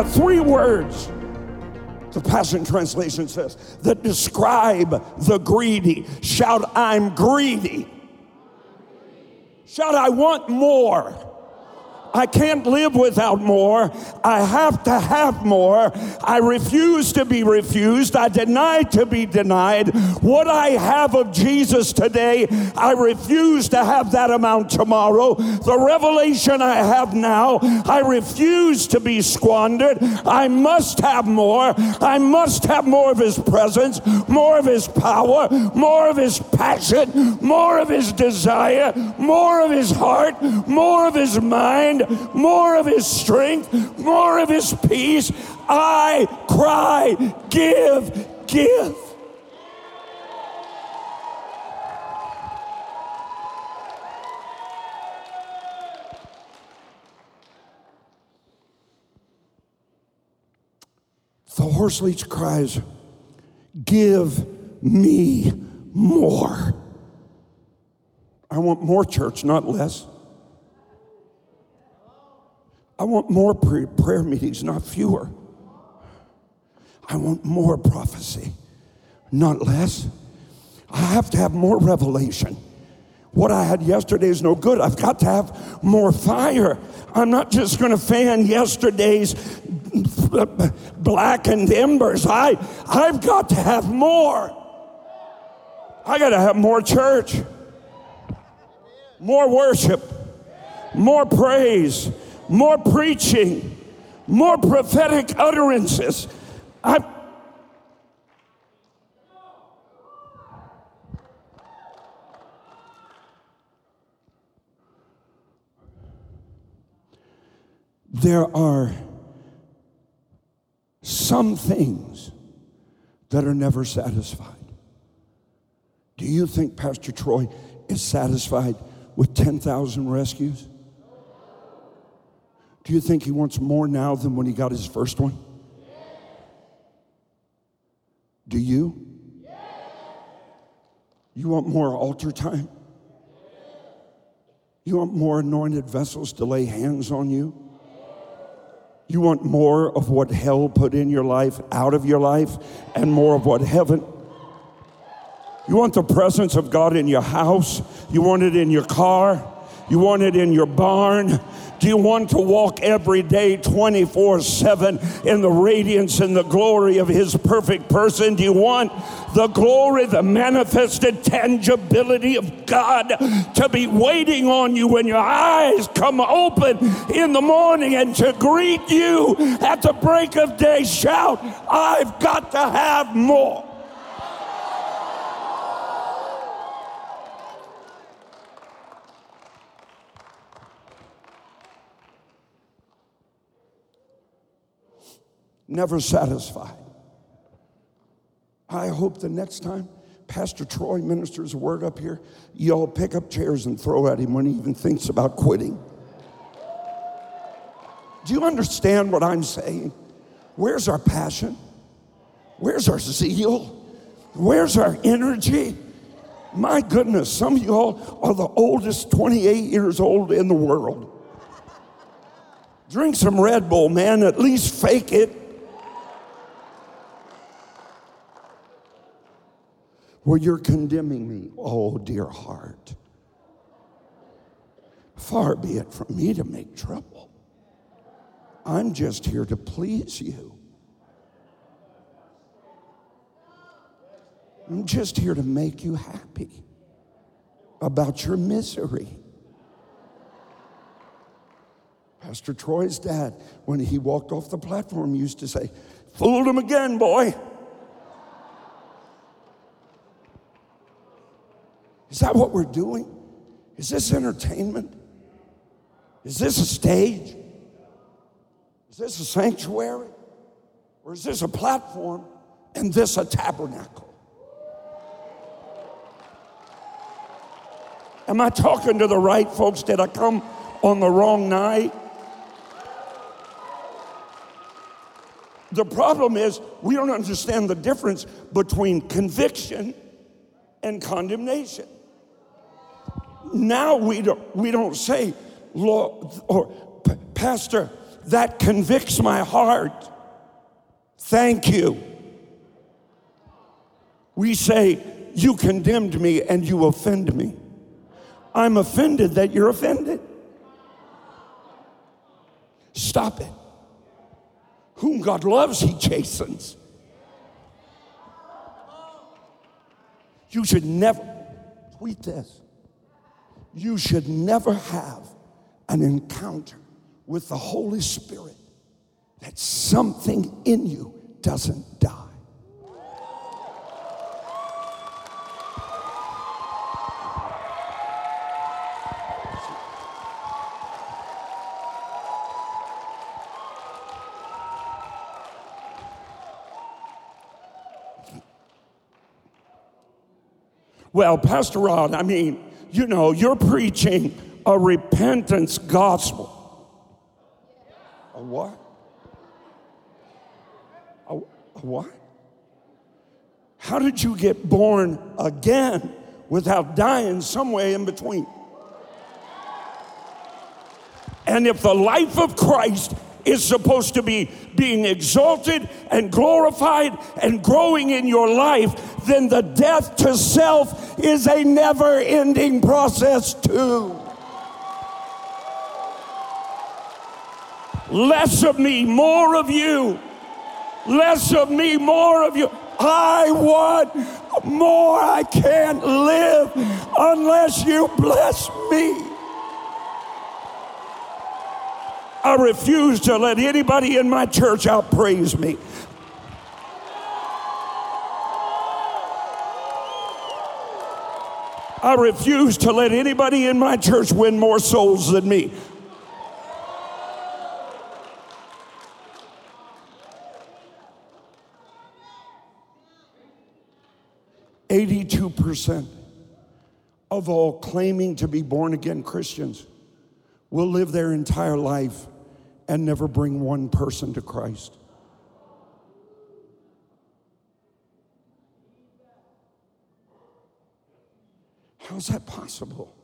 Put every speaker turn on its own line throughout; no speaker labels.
are three words, the Passion Translation says, that describe the greedy. Shout, I'm greedy. Shout, I want more. I can't live without more. I have to have more. I refuse to be refused. I deny to be denied. What I have of Jesus today, I refuse to have that amount tomorrow. The revelation I have now, I refuse to be squandered. I must have more. I must have more of His presence, more of His power, more of His passion, more of His desire, more of His heart, more of His mind more of his strength, more of his peace. I cry, give, give. The horse leech cries, Give me more. I want more church, not less. I want more prayer meetings, not fewer. I want more prophecy, not less. I have to have more revelation. What I had yesterday is no good. I've got to have more fire. I'm not just going to fan yesterday's blackened embers. I, I've got to have more. I got to have more church, more worship, more praise, more preaching, more prophetic utterances. I, there are some things that are never satisfied. Do you think Pastor Troy is satisfied with 10,000 rescues? Do you think he wants more now than when he got his first one? Do you? You want more altar time? You want more anointed vessels to lay hands on you? You want more of what hell put in your life out of your life and more of what heaven? You want the presence of God in your house? You want it in your car? You want it in your barn? Do you want to walk every day 24 7 in the radiance and the glory of His perfect person? Do you want the glory, the manifested tangibility of God to be waiting on you when your eyes come open in the morning and to greet you at the break of day? Shout, I've got to have more. Never satisfied. I hope the next time Pastor Troy ministers a word up here, y'all pick up chairs and throw at him when he even thinks about quitting. Do you understand what I'm saying? Where's our passion? Where's our zeal? Where's our energy? My goodness, some of y'all are the oldest 28 years old in the world. Drink some Red Bull, man, at least fake it. Where you're condemning me. Oh, dear heart. Far be it from me to make trouble. I'm just here to please you. I'm just here to make you happy about your misery. Pastor Troy's dad, when he walked off the platform, used to say, Fooled him again, boy. Is that what we're doing? Is this entertainment? Is this a stage? Is this a sanctuary? Or is this a platform and this a tabernacle? Am I talking to the right folks? Did I come on the wrong night? The problem is we don't understand the difference between conviction and condemnation now we don't, we don't say, Lord, or Pastor, that convicts my heart. Thank you. We say, You condemned me and you offend me. I'm offended that you're offended. Stop it. Whom God loves, He chastens. You should never, tweet this, you should never have an encounter with the Holy Spirit that something in you doesn't die. Well, Pastor Rod, I mean, you know, you're preaching a repentance gospel. A what? A, a what? How did you get born again without dying somewhere in between? And if the life of Christ is supposed to be being exalted and glorified and growing in your life, then the death to self is a never ending process, too. Less of me, more of you. Less of me, more of you. I want more. I can't live unless you bless me. I refuse to let anybody in my church outpraise me. I refuse to let anybody in my church win more souls than me. Eighty-two percent of all claiming to be born again Christians will live their entire life and never bring one person to Christ. How's that possible?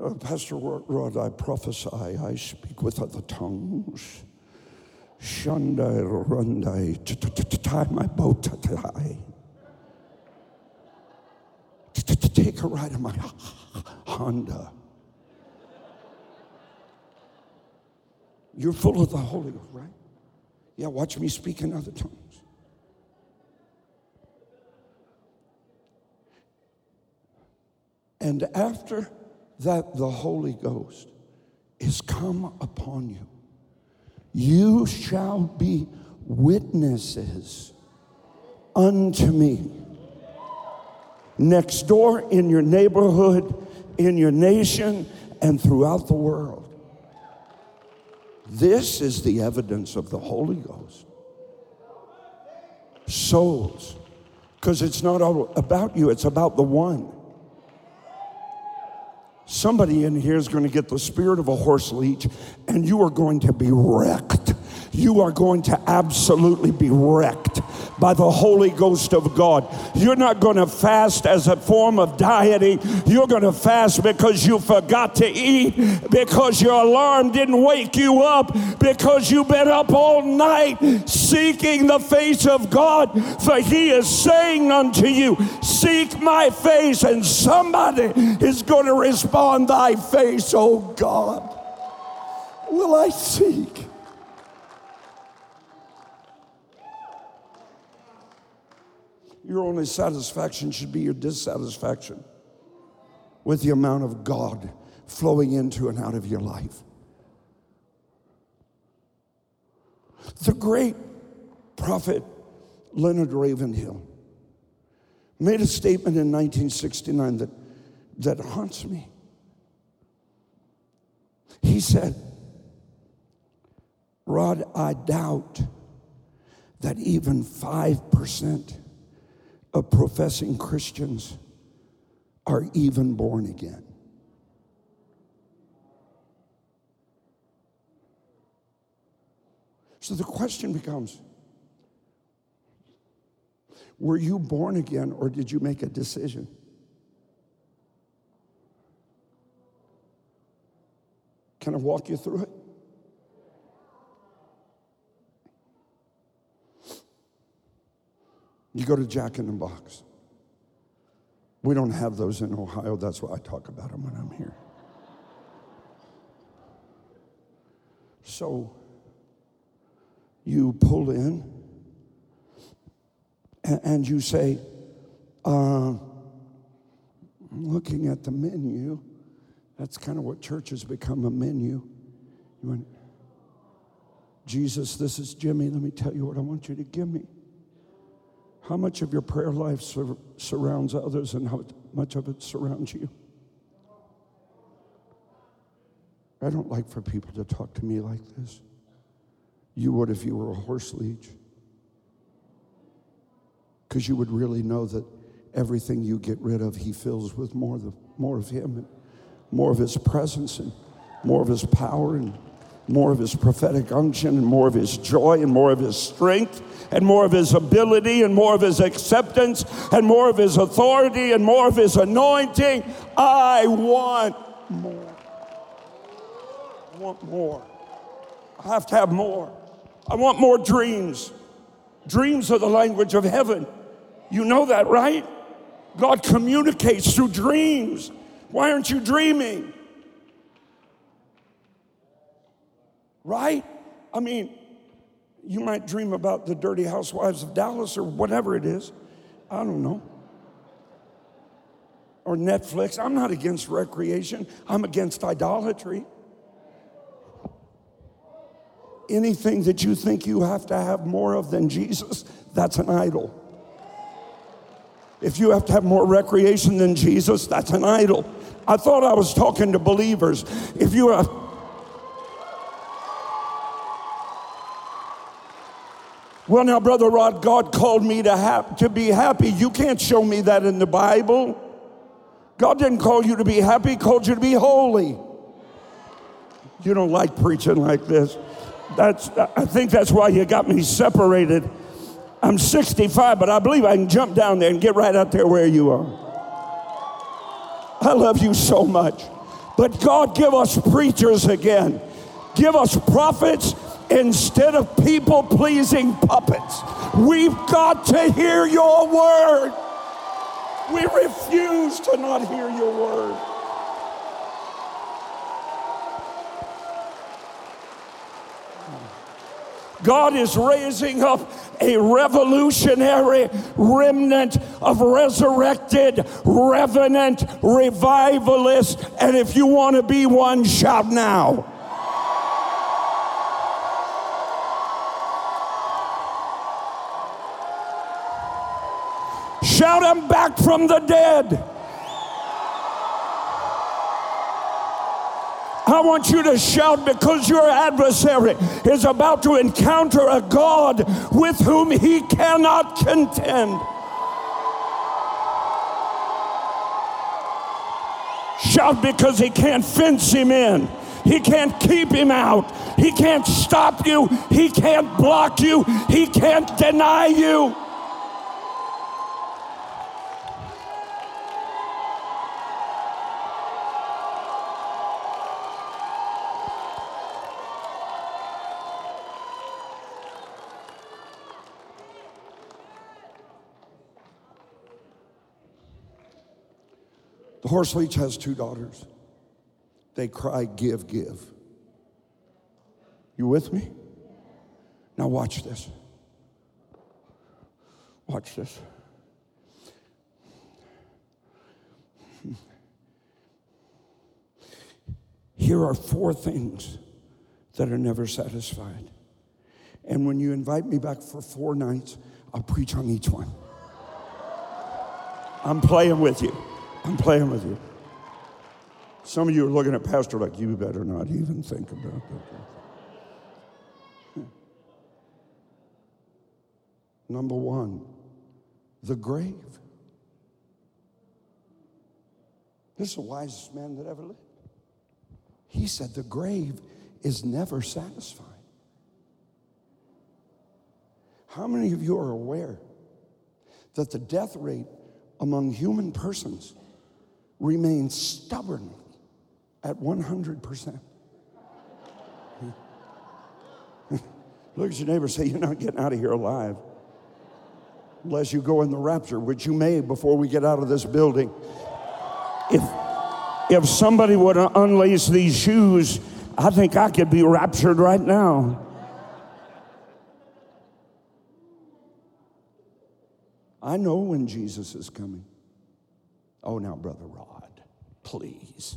Uh, Pastor Rod, I prophesy, I speak with other tongues. Shandai rundai, tie my boat, tie. Take a ride in my Honda. You're full of the Holy Ghost, right? Yeah, watch me speak in other tongues. And after that, the Holy Ghost is come upon you. You shall be witnesses unto me. Next door, in your neighborhood, in your nation, and throughout the world. This is the evidence of the Holy Ghost. Souls. Because it's not all about you, it's about the one. Somebody in here is going to get the spirit of a horse leech, and you are going to be wrecked. You are going to absolutely be wrecked by the Holy Ghost of God. You're not going to fast as a form of dieting. You're going to fast because you forgot to eat, because your alarm didn't wake you up, because you've been up all night seeking the face of God. For he is saying unto you, Seek my face, and somebody is going to respond, Thy face, O God, will I seek. Your only satisfaction should be your dissatisfaction with the amount of God flowing into and out of your life. The great prophet Leonard Ravenhill made a statement in 1969 that, that haunts me. He said, Rod, I doubt that even 5% of professing Christians are even born again. So the question becomes were you born again or did you make a decision? Can I walk you through it? You go to Jack in the Box. We don't have those in Ohio. That's why I talk about them when I'm here. So you pull in and you say, uh, looking at the menu, that's kind of what church has become a menu. You went, Jesus, this is Jimmy. Let me tell you what I want you to give me. How much of your prayer life sur- surrounds others and how much of it surrounds you? I don't like for people to talk to me like this. You would if you were a horse leech. Because you would really know that everything you get rid of, He fills with more, the, more of Him and more of His presence and more of His power and more of His prophetic unction and more of His joy and more of His strength and more of His ability and more of His acceptance and more of His authority and more of His anointing. I want more I want more. I have to have more. I want more dreams. Dreams are the language of heaven. You know that, right? God communicates through dreams. Why aren't you dreaming? Right? I mean, you might dream about the dirty housewives of Dallas or whatever it is. I don't know. Or Netflix. I'm not against recreation, I'm against idolatry anything that you think you have to have more of than Jesus, that's an idol. If you have to have more recreation than Jesus, that's an idol. I thought I was talking to believers. If you have Well, now, Brother Rod, God called me to, to be happy. You can't show me that in the Bible. God didn't call you to be happy, He called you to be holy. You don't like preaching like this. That's, I think that's why you got me separated. I'm 65, but I believe I can jump down there and get right out there where you are. I love you so much. But God, give us preachers again. Give us prophets instead of people pleasing puppets. We've got to hear your word. We refuse to not hear your word. God is raising up a revolutionary remnant of resurrected, revenant revivalists. And if you want to be one, shout now. Back from the dead. I want you to shout because your adversary is about to encounter a God with whom he cannot contend. Shout because he can't fence him in. He can't keep him out. He can't stop you. He can't block you. He can't deny you. The horse leech has two daughters. They cry, Give, give. You with me? Now, watch this. Watch this. Here are four things that are never satisfied. And when you invite me back for four nights, I'll preach on each one. I'm playing with you. I'm playing with you. Some of you are looking at Pastor like, you better not even think about that. Number one, the grave. This is the wisest man that ever lived. He said, the grave is never satisfied. How many of you are aware that the death rate among human persons remain stubborn at 100%. Look at your neighbor say, You're not getting out of here alive unless you go in the rapture, which you may before we get out of this building. If, if somebody would unlace these shoes, I think I could be raptured right now. I know when Jesus is coming. Oh, now, Brother Rod, please.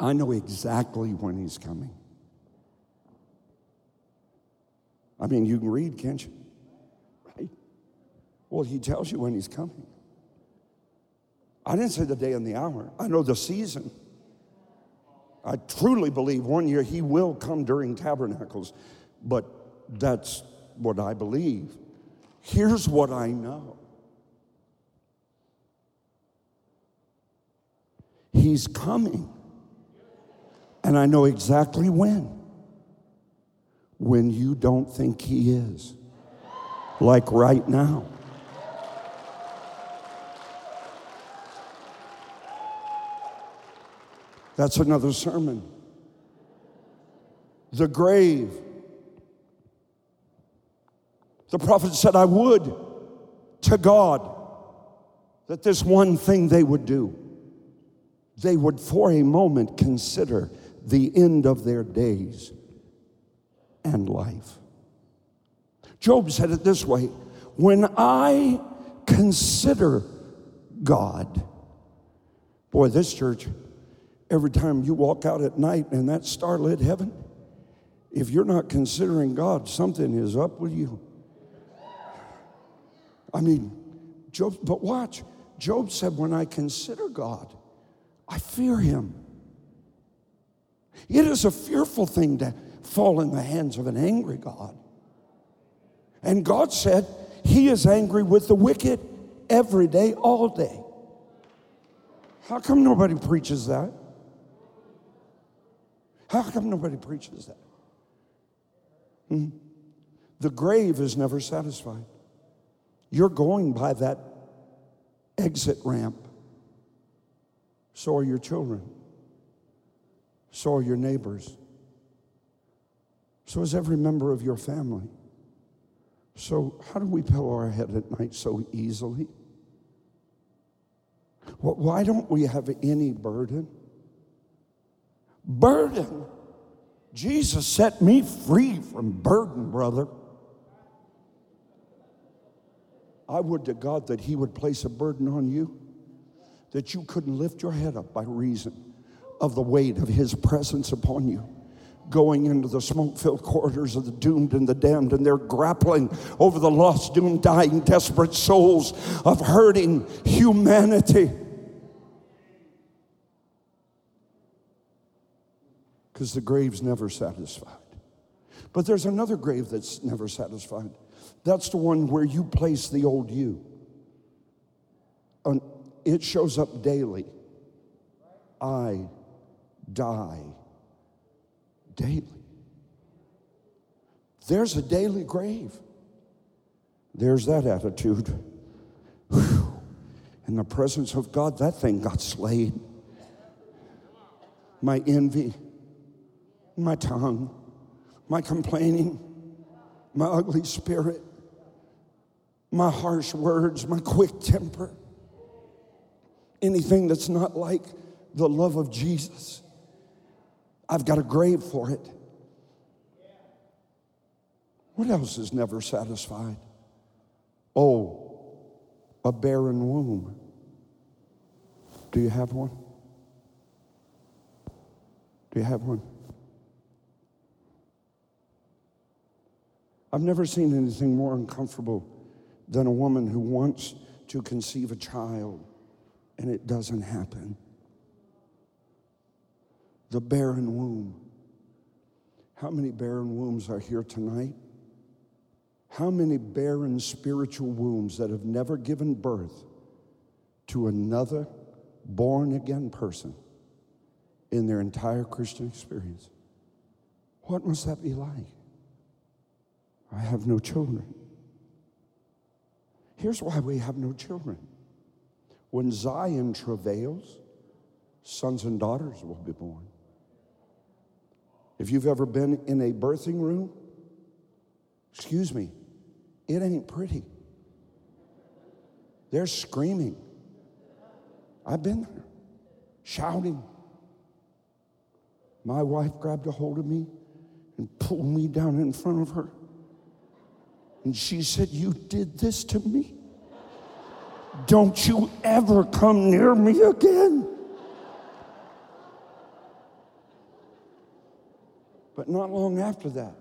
I know exactly when he's coming. I mean, you can read, can't you? Right? Well, he tells you when he's coming. I didn't say the day and the hour, I know the season. I truly believe one year he will come during tabernacles, but that's what I believe. Here's what I know He's coming. And I know exactly when. When you don't think He is. Like right now. That's another sermon. The grave the prophet said, I would to God that this one thing they would do. They would for a moment consider the end of their days and life. Job said it this way When I consider God, boy, this church, every time you walk out at night in that starlit heaven, if you're not considering God, something is up with you. I mean, Job, but watch. Job said, When I consider God, I fear him. It is a fearful thing to fall in the hands of an angry God. And God said, He is angry with the wicked every day, all day. How come nobody preaches that? How come nobody preaches that? Hmm? The grave is never satisfied. You're going by that exit ramp. So are your children. So are your neighbors. So is every member of your family. So, how do we pillow our head at night so easily? Well, why don't we have any burden? Burden. Jesus set me free from burden, brother. I would to God that He would place a burden on you that you couldn't lift your head up by reason of the weight of His presence upon you. Going into the smoke filled corridors of the doomed and the damned, and they're grappling over the lost, doomed, dying, desperate souls of hurting humanity. Because the grave's never satisfied. But there's another grave that's never satisfied. That's the one where you place the old you. And it shows up daily. I die daily. There's a daily grave. There's that attitude. Whew. In the presence of God, that thing got slayed. My envy, my tongue, my complaining, my ugly spirit, my harsh words, my quick temper, anything that's not like the love of Jesus. I've got a grave for it. What else is never satisfied? Oh, a barren womb. Do you have one? Do you have one? I've never seen anything more uncomfortable than a woman who wants to conceive a child and it doesn't happen. The barren womb. How many barren wombs are here tonight? How many barren spiritual wombs that have never given birth to another born again person in their entire Christian experience? What must that be like? I have no children. Here's why we have no children. When Zion travails, sons and daughters will be born. If you've ever been in a birthing room, excuse me, it ain't pretty. They're screaming. I've been there, shouting. My wife grabbed a hold of me and pulled me down in front of her. And she said, You did this to me. Don't you ever come near me again. But not long after that,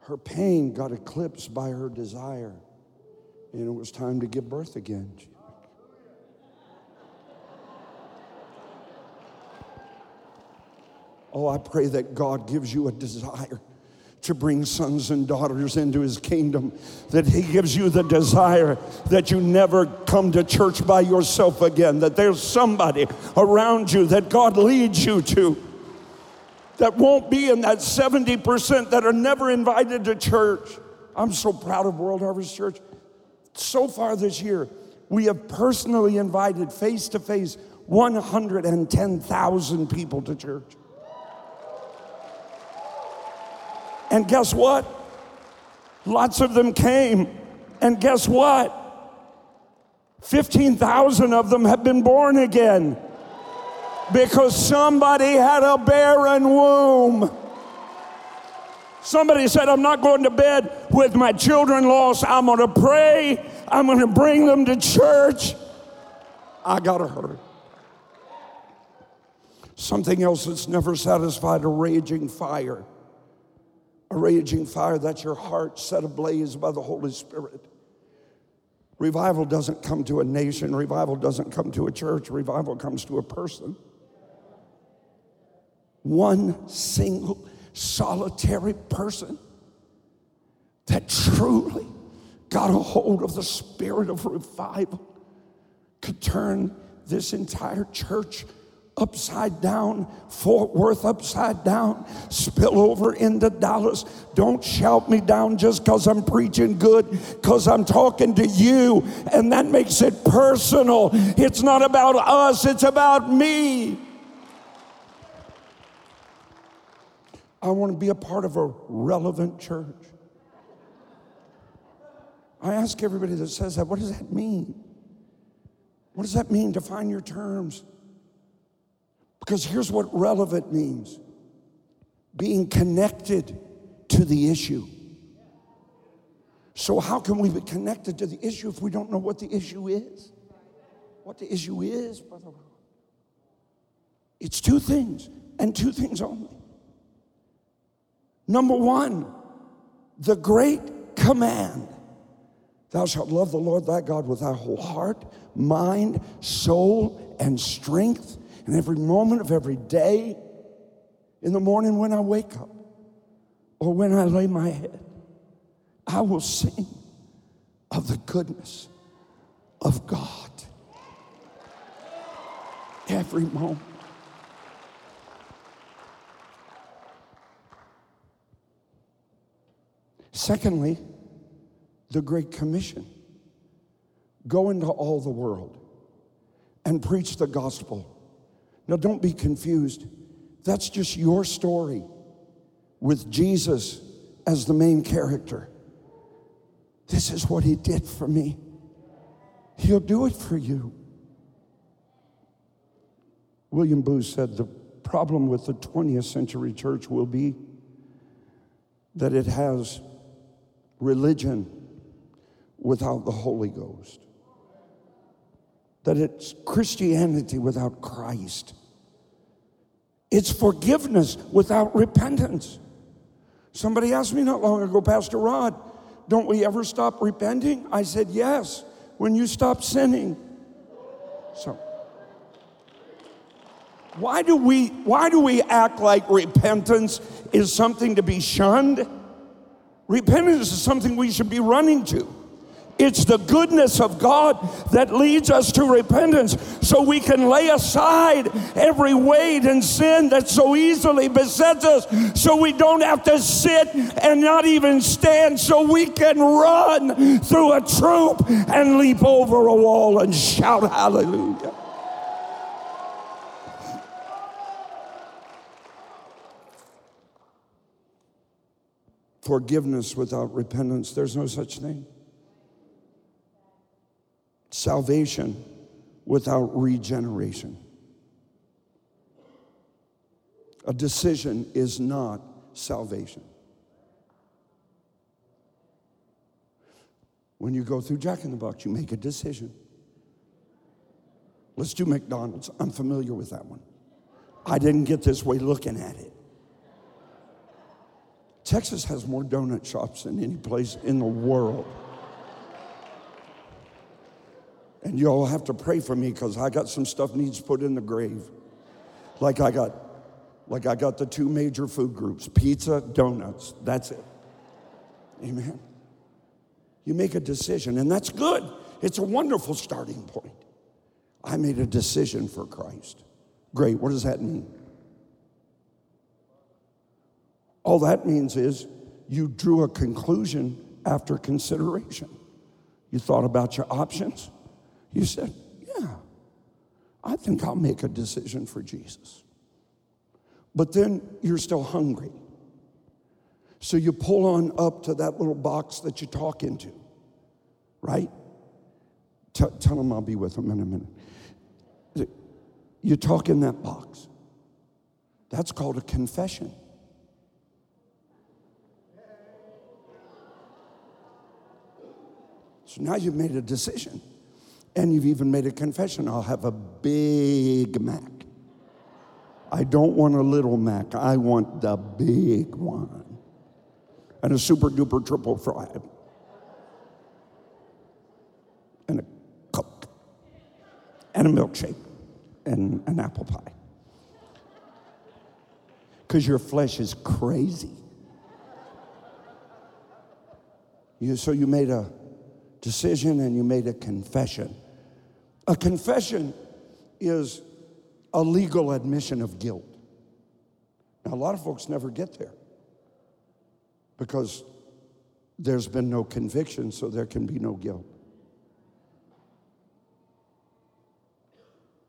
her pain got eclipsed by her desire, and it was time to give birth again. Oh, I pray that God gives you a desire to bring sons and daughters into his kingdom, that he gives you the desire that you never come to church by yourself again, that there's somebody around you that God leads you to that won't be in that 70% that are never invited to church. I'm so proud of World Harvest Church. So far this year, we have personally invited face to face 110,000 people to church. And guess what? Lots of them came. And guess what? 15,000 of them have been born again because somebody had a barren womb. Somebody said, I'm not going to bed with my children lost. I'm going to pray. I'm going to bring them to church. I got to hurry. Something else that's never satisfied a raging fire. A raging fire, that's your heart set ablaze by the Holy Spirit. Revival doesn't come to a nation, revival doesn't come to a church, revival comes to a person. One single solitary person that truly got a hold of the spirit of revival could turn this entire church upside down, Fort Worth upside down, spill over into Dallas. Don't shout me down just because I'm preaching good, because I'm talking to you, and that makes it personal. It's not about us, it's about me. I want to be a part of a relevant church. I ask everybody that says that, what does that mean? What does that mean? Define your terms. Because here's what relevant means being connected to the issue. So, how can we be connected to the issue if we don't know what the issue is? What the issue is, brother? It's two things, and two things only. Number one, the great command Thou shalt love the Lord thy God with thy whole heart, mind, soul, and strength and every moment of every day, in the morning when I wake up or when I lay my head, I will sing of the goodness of God. Every moment. Secondly, the Great Commission go into all the world and preach the gospel now, don't be confused. That's just your story with Jesus as the main character. This is what he did for me. He'll do it for you. William Booth said the problem with the 20th century church will be that it has religion without the Holy Ghost, that it's Christianity without Christ. It's forgiveness without repentance. Somebody asked me not long ago, Pastor Rod, don't we ever stop repenting? I said, yes, when you stop sinning. So, why do we why do we act like repentance is something to be shunned? Repentance is something we should be running to. It's the goodness of God that leads us to repentance so we can lay aside every weight and sin that so easily besets us so we don't have to sit and not even stand so we can run through a troop and leap over a wall and shout hallelujah. forgiveness without repentance. There's no such thing. Salvation without regeneration. A decision is not salvation. When you go through Jack in the Box, you make a decision. Let's do McDonald's. I'm familiar with that one. I didn't get this way looking at it. Texas has more donut shops than any place in the world. And you all have to pray for me because I got some stuff needs put in the grave. Like I got, like I got the two major food groups: pizza, donuts. That's it. Amen. You make a decision, and that's good. It's a wonderful starting point. I made a decision for Christ. Great. What does that mean? All that means is you drew a conclusion after consideration. You thought about your options. You said, Yeah, I think I'll make a decision for Jesus. But then you're still hungry. So you pull on up to that little box that you talk into, right? Tell, tell them I'll be with them in a minute. You talk in that box. That's called a confession. So now you've made a decision and you've even made a confession. I'll have a big Mac. I don't want a little Mac, I want the big one. And a super duper triple fry. And a Coke. And a milkshake. And an apple pie. Because your flesh is crazy. You, so you made a decision and you made a confession. A confession is a legal admission of guilt. Now, a lot of folks never get there because there's been no conviction, so there can be no guilt.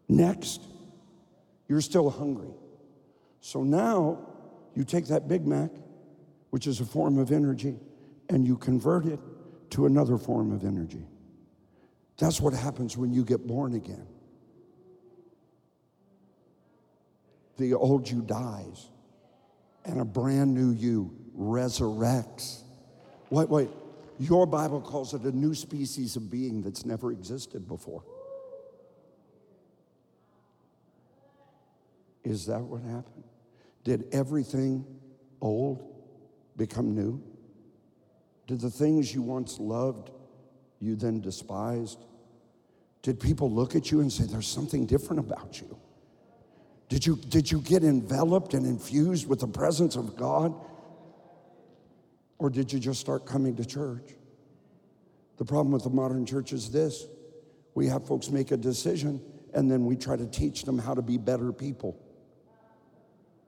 Next, you're still hungry. So now you take that Big Mac, which is a form of energy, and you convert it to another form of energy. That's what happens when you get born again. The old you dies, and a brand new you resurrects. Wait, wait. Your Bible calls it a new species of being that's never existed before. Is that what happened? Did everything old become new? Did the things you once loved, you then despised? Did people look at you and say, There's something different about you? Did you, did you get enveloped and infused with the presence of God? Or did you just start coming to church? The problem with the modern church is this we have folks make a decision and then we try to teach them how to be better people.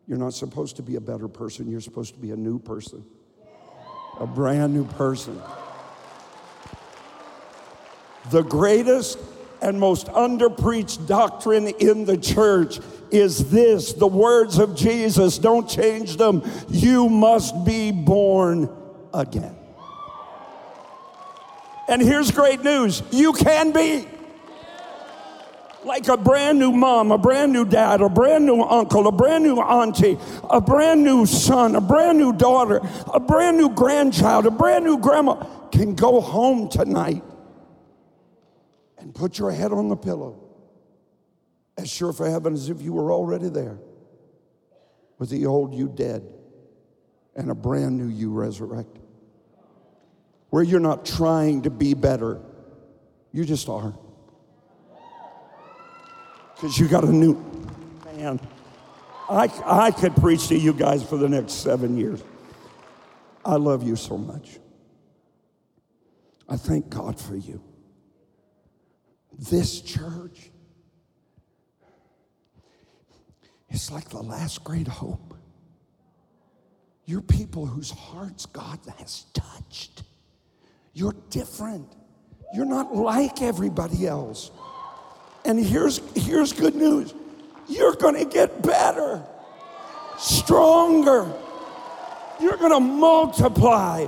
You're not supposed to be a better person, you're supposed to be a new person a brand new person. The greatest and most underpreached doctrine in the church is this the words of Jesus, don't change them. You must be born again. And here's great news you can be like a brand new mom, a brand new dad, a brand new uncle, a brand new auntie, a brand new son, a brand new daughter, a brand new grandchild, a brand new grandma can go home tonight and put your head on the pillow as sure for heaven as if you were already there with the old you dead and a brand new you resurrected. Where you're not trying to be better, you just are because you got a new man. I, I could preach to you guys for the next seven years. I love you so much. I thank God for you. This church is like the last great hope. You're people whose hearts God has touched. You're different. You're not like everybody else. And here's, here's good news you're going to get better, stronger. You're going to multiply.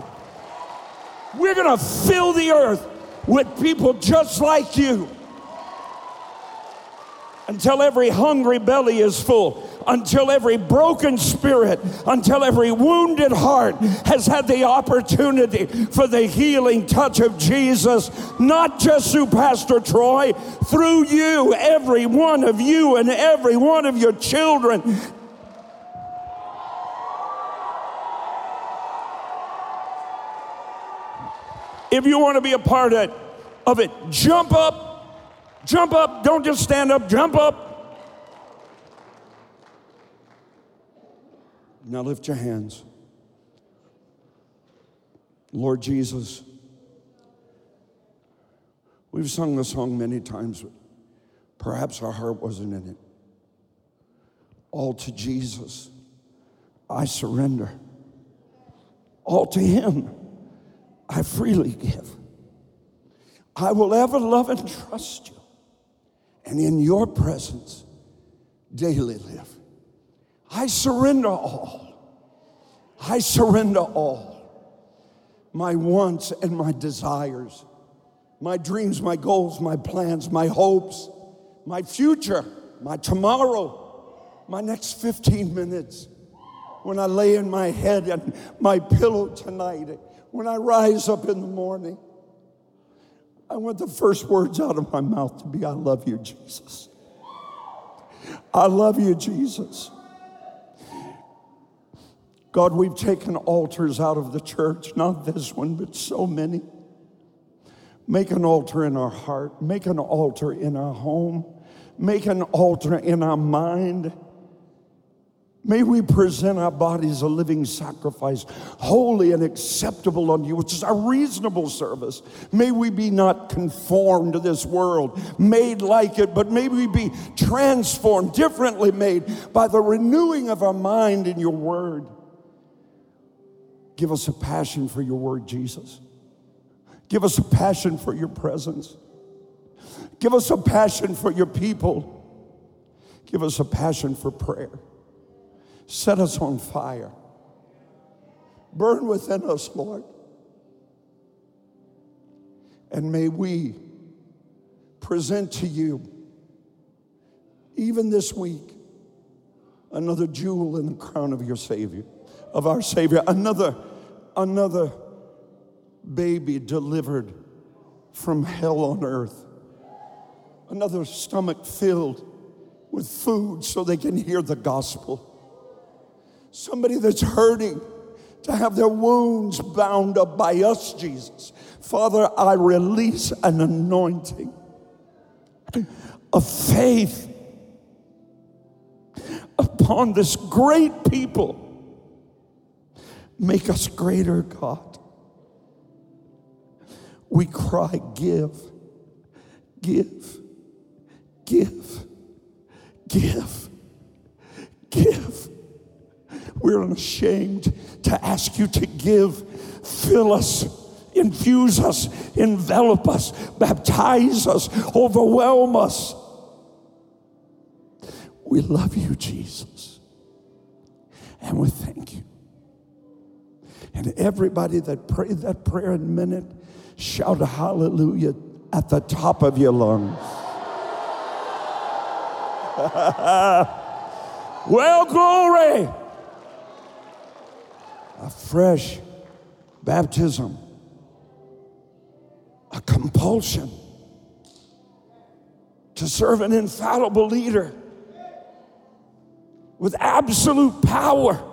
We're going to fill the earth with people just like you until every hungry belly is full, until every broken spirit, until every wounded heart has had the opportunity for the healing touch of Jesus, not just through Pastor Troy, through you, every one of you, and every one of your children. If you want to be a part of it, jump up Jump up. Don't just stand up. Jump up. Now lift your hands. Lord Jesus, we've sung the song many times, but perhaps our heart wasn't in it. All to Jesus, I surrender. All to Him, I freely give. I will ever love and trust you and in your presence daily live. I surrender all. I surrender all. My wants and my desires, my dreams, my goals, my plans, my hopes, my future, my tomorrow, my next 15 minutes. When I lay in my head and my pillow tonight, when I rise up in the morning. I want the first words out of my mouth to be, I love you, Jesus. I love you, Jesus. God, we've taken altars out of the church, not this one, but so many. Make an altar in our heart, make an altar in our home, make an altar in our mind. May we present our bodies a living sacrifice, holy and acceptable unto you, which is our reasonable service. May we be not conformed to this world, made like it, but may we be transformed, differently made by the renewing of our mind in your word. Give us a passion for your word, Jesus. Give us a passion for your presence. Give us a passion for your people. Give us a passion for prayer. Set us on fire. Burn within us, Lord. And may we present to you, even this week, another jewel in the crown of your Savior, of our Savior, another, another baby delivered from hell on earth, another stomach filled with food so they can hear the gospel somebody that's hurting to have their wounds bound up by us, Jesus. Father, I release an anointing of faith upon this great people. Make us greater, God. We cry, give, give, give, give, give. We're unashamed to ask you to give, fill us, infuse us, envelop us, baptize us, overwhelm us. We love you, Jesus. And we thank you. And everybody that prayed that prayer in a minute, shout a hallelujah at the top of your lungs. well, glory a fresh baptism, a compulsion to serve an infallible leader with absolute power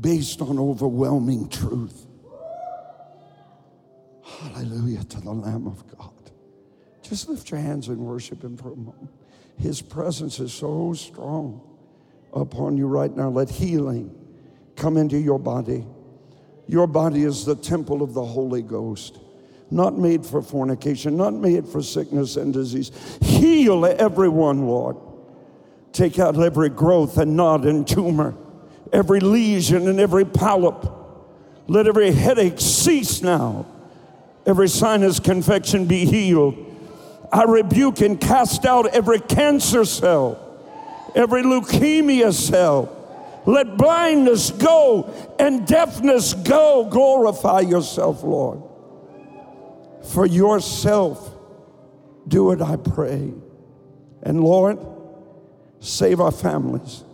based on overwhelming truth. Hallelujah to the Lamb of God. Just lift your hands and worship Him for a moment. His presence is so strong upon you right now. Let healing come into your body. Your body is the temple of the Holy Ghost, not made for fornication, not made for sickness and disease. Heal everyone, Lord. Take out every growth and knot and tumor, every lesion and every polyp. Let every headache cease now. Every sinus confection be healed. I rebuke and cast out every cancer cell, every leukemia cell, Let blindness go and deafness go. Glorify yourself, Lord. For yourself, do it, I pray. And Lord, save our families.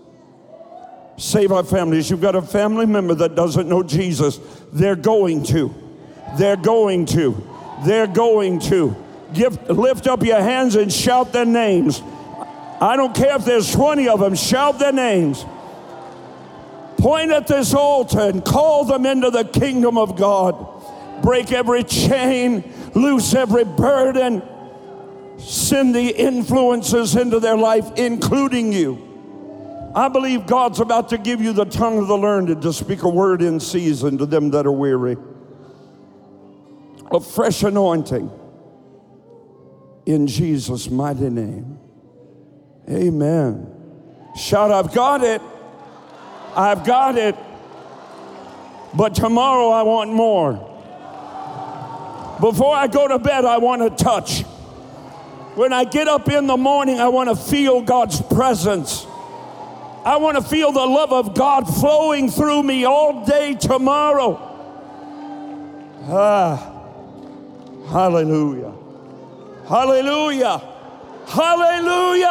Save our families. You've got a family member that doesn't know Jesus. They're going to. They're going to. They're going to. Give, lift up your hands and shout their names. I don't care if there's 20 of them, shout their names. Point at this altar and call them into the kingdom of God. Break every chain, loose every burden, send the influences into their life, including you. I believe God's about to give you the tongue of the learned to speak a word in season to them that are weary. A fresh anointing in Jesus' mighty name. Amen. Shout, I've got it. I've got it. But tomorrow I want more. Before I go to bed, I want to touch. When I get up in the morning, I want to feel God's presence. I want to feel the love of God flowing through me all day tomorrow. Ah, hallelujah. Hallelujah. Hallelujah.